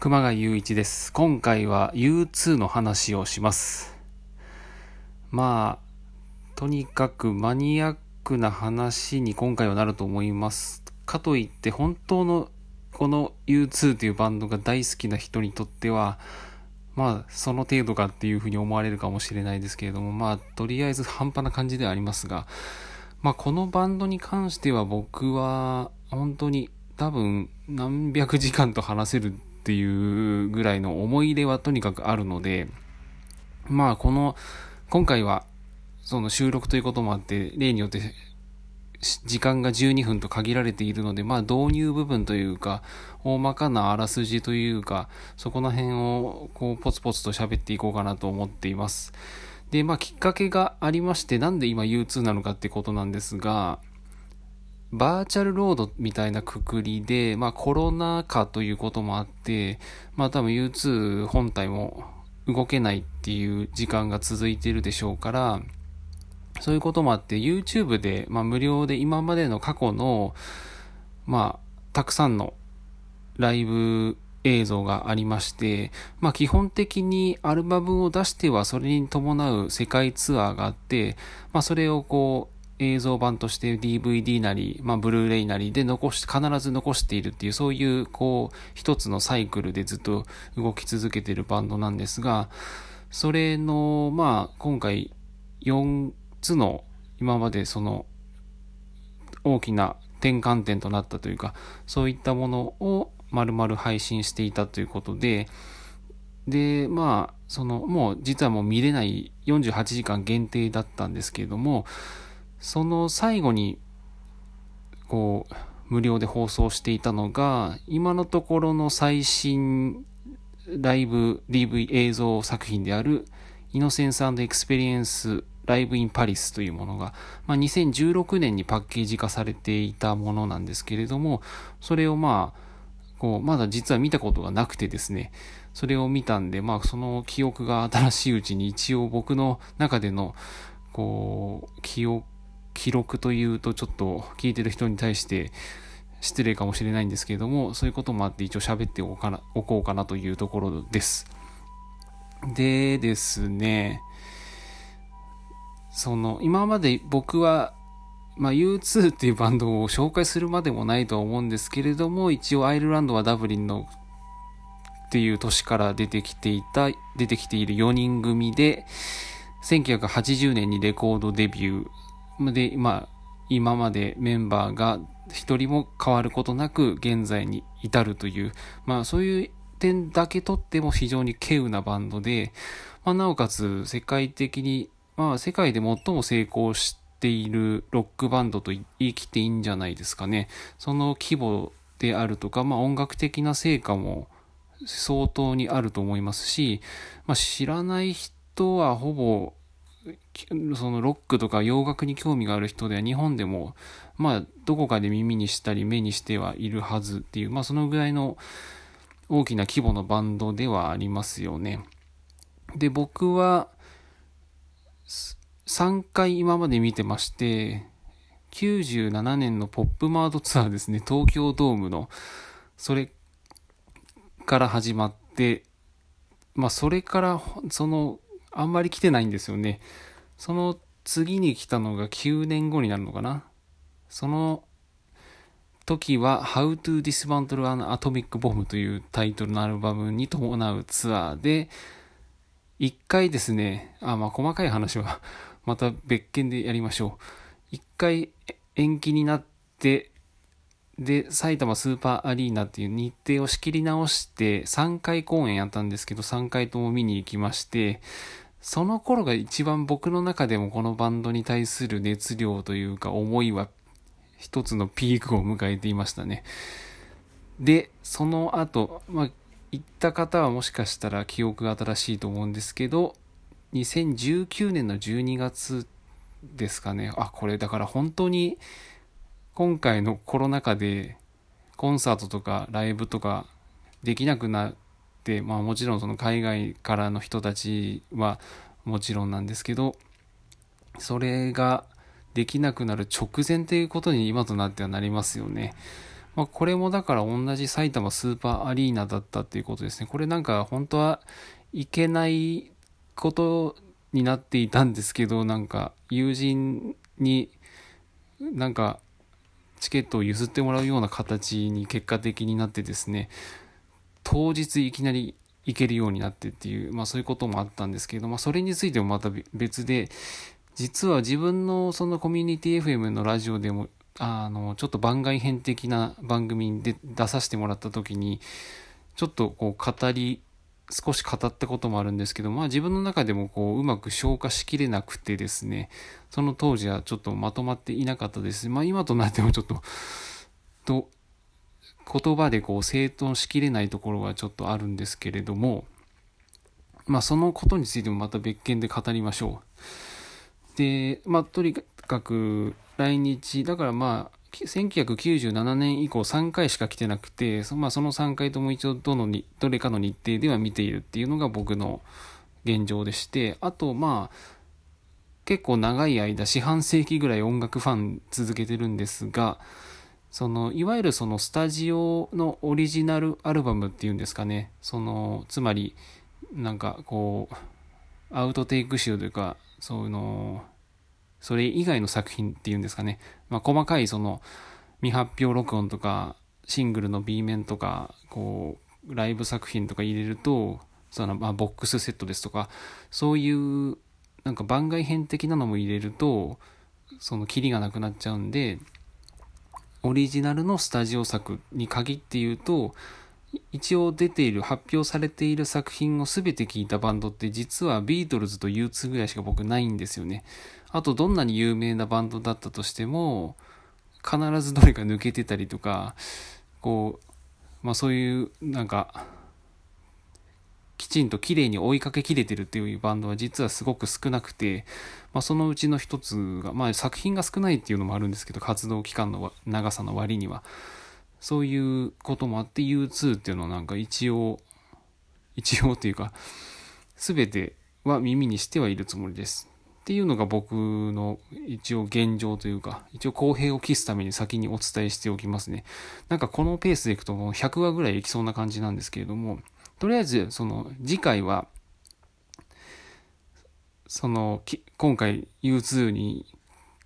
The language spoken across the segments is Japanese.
熊谷雄一です。今回は U2 の話をします。まあ、とにかくマニアックな話に今回はなると思います。かといって本当のこの U2 というバンドが大好きな人にとっては、まあ、その程度かっていうふうに思われるかもしれないですけれども、まあ、とりあえず半端な感じではありますが、まあ、このバンドに関しては僕は、本当に多分何百時間と話せるっていうぐらいの思い入れはとにかくあるので、まあこの、今回はその収録ということもあって、例によって時間が12分と限られているので、まあ導入部分というか、大まかなあらすじというか、そこの辺をこうポツポツと喋っていこうかなと思っています。で、まあきっかけがありまして、なんで今 U2 なのかってことなんですが、バーチャルロードみたいなくくりで、まあコロナ禍ということもあって、まあ多分 U2 本体も動けないっていう時間が続いてるでしょうから、そういうこともあって YouTube で、まあ無料で今までの過去の、まあたくさんのライブ映像がありまして、まあ基本的にアルバムを出してはそれに伴う世界ツアーがあって、まあそれをこう映像版として DVD なり、まあ、ブルーレイなりで残し、必ず残しているっていう、そういう、こう、一つのサイクルでずっと動き続けているバンドなんですが、それの、まあ、今回、4つの、今までその、大きな転換点となったというか、そういったものを丸々配信していたということで、で、まあ、その、もう実はもう見れない48時間限定だったんですけれども、その最後に、こう、無料で放送していたのが、今のところの最新ライブ DV 映像作品である、 Innocence Experience Live in Paris というものが、まあ、2016年にパッケージ化されていたものなんですけれども、それをまあ、こう、まだ実は見たことがなくてですね、それを見たんで、まあ、その記憶が新しいうちに一応僕の中での、こう、記憶、記録というとちょっと聞いてる人に対して失礼かもしれないんですけれども、そういうこともあって一応喋っておかなおこうかなというところです。でですね、その、今まで僕は、まあ、U2 っていうバンドを紹介するまでもないとは思うんですけれども、一応アイルランドはダブリンのっていう年から出てきていた、出てきている4人組で、1980年にレコードデビュー、で、まあ、今までメンバーが一人も変わることなく現在に至るという、まあそういう点だけとっても非常に稀有なバンドで、まあ、なおかつ世界的に、まあ世界で最も成功しているロックバンドと言い切っていいんじゃないですかね。その規模であるとか、まあ音楽的な成果も相当にあると思いますし、まあ知らない人はほぼそのロックとか洋楽に興味がある人では日本でも、まあ、どこかで耳にしたり目にしてはいるはずっていう、まあ、そのぐらいの大きな規模のバンドではありますよね。で、僕は、3回今まで見てまして、97年のポップマードツアーですね、東京ドームの、それから始まって、まあ、それから、その、あんまり来てないんですよね。その次に来たのが9年後になるのかな。その時は How to Dismantle an Atomic Bomb というタイトルのアルバムに伴うツアーで、一回ですね、あ、まあ細かい話はまた別件でやりましょう。一回延期になって、で、埼玉スーパーアリーナっていう日程を仕切り直して3回公演やったんですけど、3回とも見に行きまして、その頃が一番僕の中でもこのバンドに対する熱量というか思いは一つのピークを迎えていましたね。で、その後、まあ、行った方はもしかしたら記憶が新しいと思うんですけど、2019年の12月ですかね。あ、これだから本当に今回のコロナ禍でコンサートとかライブとかできなくなって、まあもちろんその海外からの人たちはもちろんなんですけど、それができなくなる直前ということに今となってはなりますよね。まあ、これもだから同じ埼玉スーパーアリーナだったっていうことですね。これなんか本当はいけないことになっていたんですけど、なんか友人になんかチケットを譲ってもらうような形に結果的になってですね、当日いきなり行けるようになってっていう、まあそういうこともあったんですけど、まあそれについてもまた別で、実は自分のそのコミュニティ FM のラジオでも、あの、ちょっと番外編的な番組で出させてもらった時に、ちょっとこう語り、少し語ったこともあるんですけど、まあ自分の中でもこううまく消化しきれなくてですね、その当時はちょっとまとまっていなかったです。まあ今となってもちょっと、と、言葉でこう整頓しきれないところがちょっとあるんですけれども、まあそのことについてもまた別件で語りましょう。で、まあとにかく来日、だからまあ1997年以降3回しか来てなくて、そ,、まあ、その3回とも一応どのにどれかの日程では見ているっていうのが僕の現状でして、あとまあ結構長い間四半世紀ぐらい音楽ファン続けてるんですが、そのいわゆるそのスタジオのオリジナルアルバムっていうんですかね。そのつまりなんかこうアウトテイク集というかそういうのそれ以外の作品っていうんですかね、まあ、細かいその未発表録音とかシングルの B 面とかこうライブ作品とか入れるとそのまあボックスセットですとかそういうなんか番外編的なのも入れるとそのキリがなくなっちゃうんでオリジナルのスタジオ作に限って言うと、一応出ている、発表されている作品を全て聞いたバンドって実はビートルズと U2 ぐらいしか僕ないんですよね。あとどんなに有名なバンドだったとしても、必ずどれか抜けてたりとか、こう、まあそういうなんかきちんと綺麗に追いかけきれてるっていうバンドは実はすごく少なくて、まあ、そのうちの一つが、まあ、作品が少ないっていうのもあるんですけど活動期間の長さの割にはそういうこともあって U2 っていうのはなんか一応一応っていうか全ては耳にしてはいるつもりですっていうのが僕の一応現状というか、一応公平を期すために先にお伝えしておきますね。なんかこのペースでいくともう100話ぐらいいきそうな感じなんですけれども、とりあえず、その、次回は、その、今回 U2 に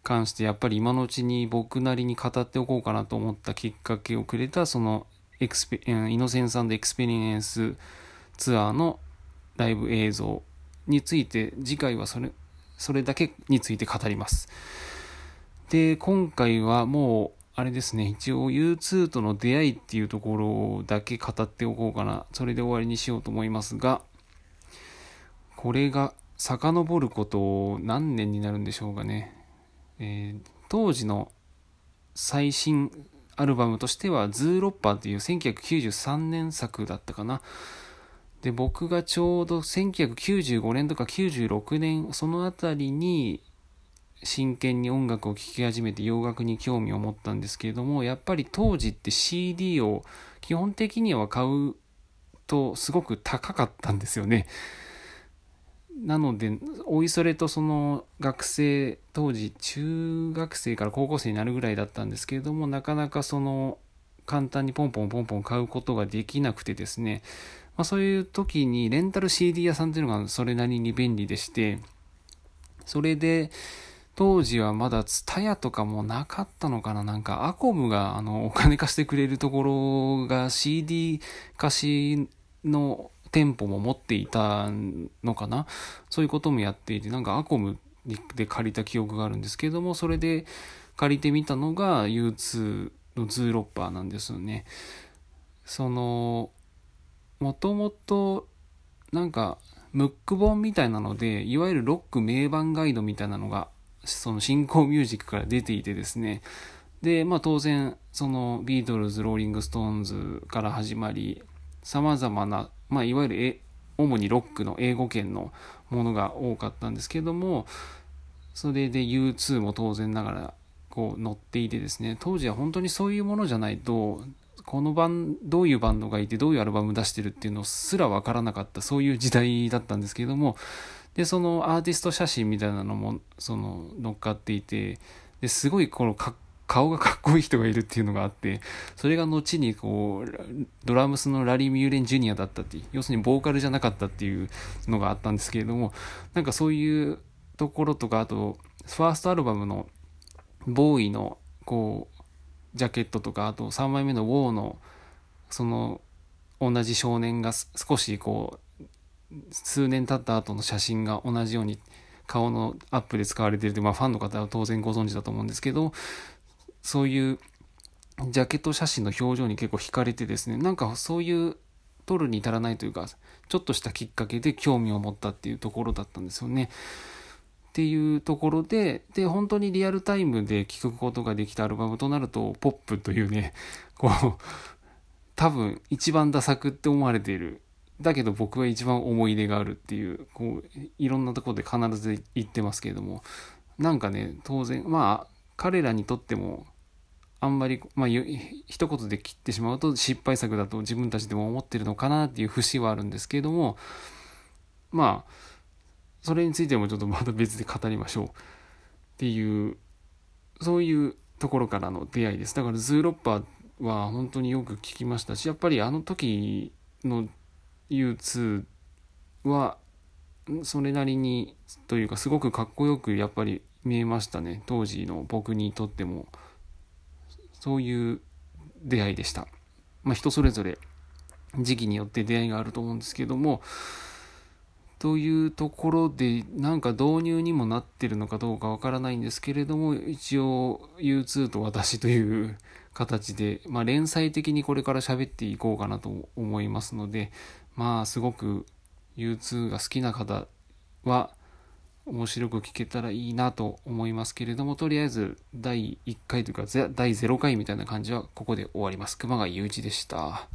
関してやっぱり今のうちに僕なりに語っておこうかなと思ったきっかけをくれた、その、 Expe、Innocence Experienceツアーのライブ映像について、次回はそれ、それだけについて語ります。で、今回はもう、あれですね、一応 U2 との出会いっていうところだけ語っておこうかな。それで終わりにしようと思いますが、これが遡ること何年になるんでしょうかね。えー、当時の最新アルバムとしては、ズーロッパーという1993年作だったかな。で、僕がちょうど1995年とか96年、そのあたりに真剣に音楽を聴き始めて洋楽に興味を持ったんですけれどもやっぱり当時って CD を基本的には買うとすごく高かったんですよね。なのでおいそれとその学生当時中学生から高校生になるぐらいだったんですけれどもなかなかその簡単にポンポンポンポン買うことができなくてですね、まあ、そういう時にレンタル CD 屋さんっていうのがそれなりに便利でしてそれで当時はまだツタヤとかもなかったのかな。なんかアコムがあのお金貸してくれるところが CD 貸しの店舗も持っていたのかな？そういうこともやっていてなんかアコムで借りた記憶があるんですけどもそれで借りてみたのが U2 のズーロッパーなんですよね。そのもともとなんかムック本みたいなのでいわゆるロック名盤ガイドみたいなのがそのシンコーミュージックから出ていてですね、で、まあ当然、そのビートルズ、ローリング・ストーンズから始まり、様々な、まあいわゆる主にロックの英語圏のものが多かったんですけども、それで U2 も当然ながらこう乗っていてですね、当時は本当にそういうものじゃないと、このバン、どういうバンドがいてどういうアルバム出してるっていうのすらわからなかった、そういう時代だったんですけども、でそのアーティスト写真みたいなのもその乗っかっていてですごいこのか顔がかっこいい人がいるっていうのがあって、それが後にこう、ドラムスのラリー・ミューレン・ジュニアだったっていう、要するにボーカルじゃなかったっていうのがあったんですけれども、なんかそういうところとか、あと、ファーストアルバムのボーイのこう、ジャケットとか、あと3枚目のウォーの、その、同じ少年が少しこう、数年経った後の写真が同じように顔のアップで使われているとまあ、ファンの方は当然ご存知だと思うんですけど、そういうジャケット写真の表情に結構惹かれてですね、なんかそういう撮るに至らないというか、ちょっとしたきっかけで興味を持ったっていうところだったんですよね。っていうところで、で、本当にリアルタイムで聴くことができたアルバムとなると、ポップというね、こう、多分一番ダサくって思われている。だけど僕は一番思い出があるっていう、こう、いろんなところで必ず言ってますけれども、なんかね、当然、まあ、彼らにとっても、あんまり、まあ、一言で切ってしまうと失敗作だと自分たちでも思ってるのかなっていう節はあるんですけれども、まあ、それについてもちょっとまた別で語りましょう。っていうそういうところからの出会いです。だからズーロッパーは本当によく聞きましたしやっぱりあの時の U2 はそれなりにというかすごくかっこよくやっぱり見えましたね。当時の僕にとっても。そういう出会いでした。まあ人それぞれ時期によって出会いがあると思うんですけどもというところでなんか導入にもなってるのかどうかわからないんですけれども一応 U2 と私という形で、まあ、連載的にこれから喋っていこうかなと思いますのでまあすごく U2 が好きな方は面白く聞けたらいいなと思いますけれどもとりあえず第1回というか第0回みたいな感じはここで終わります熊谷雄一でした。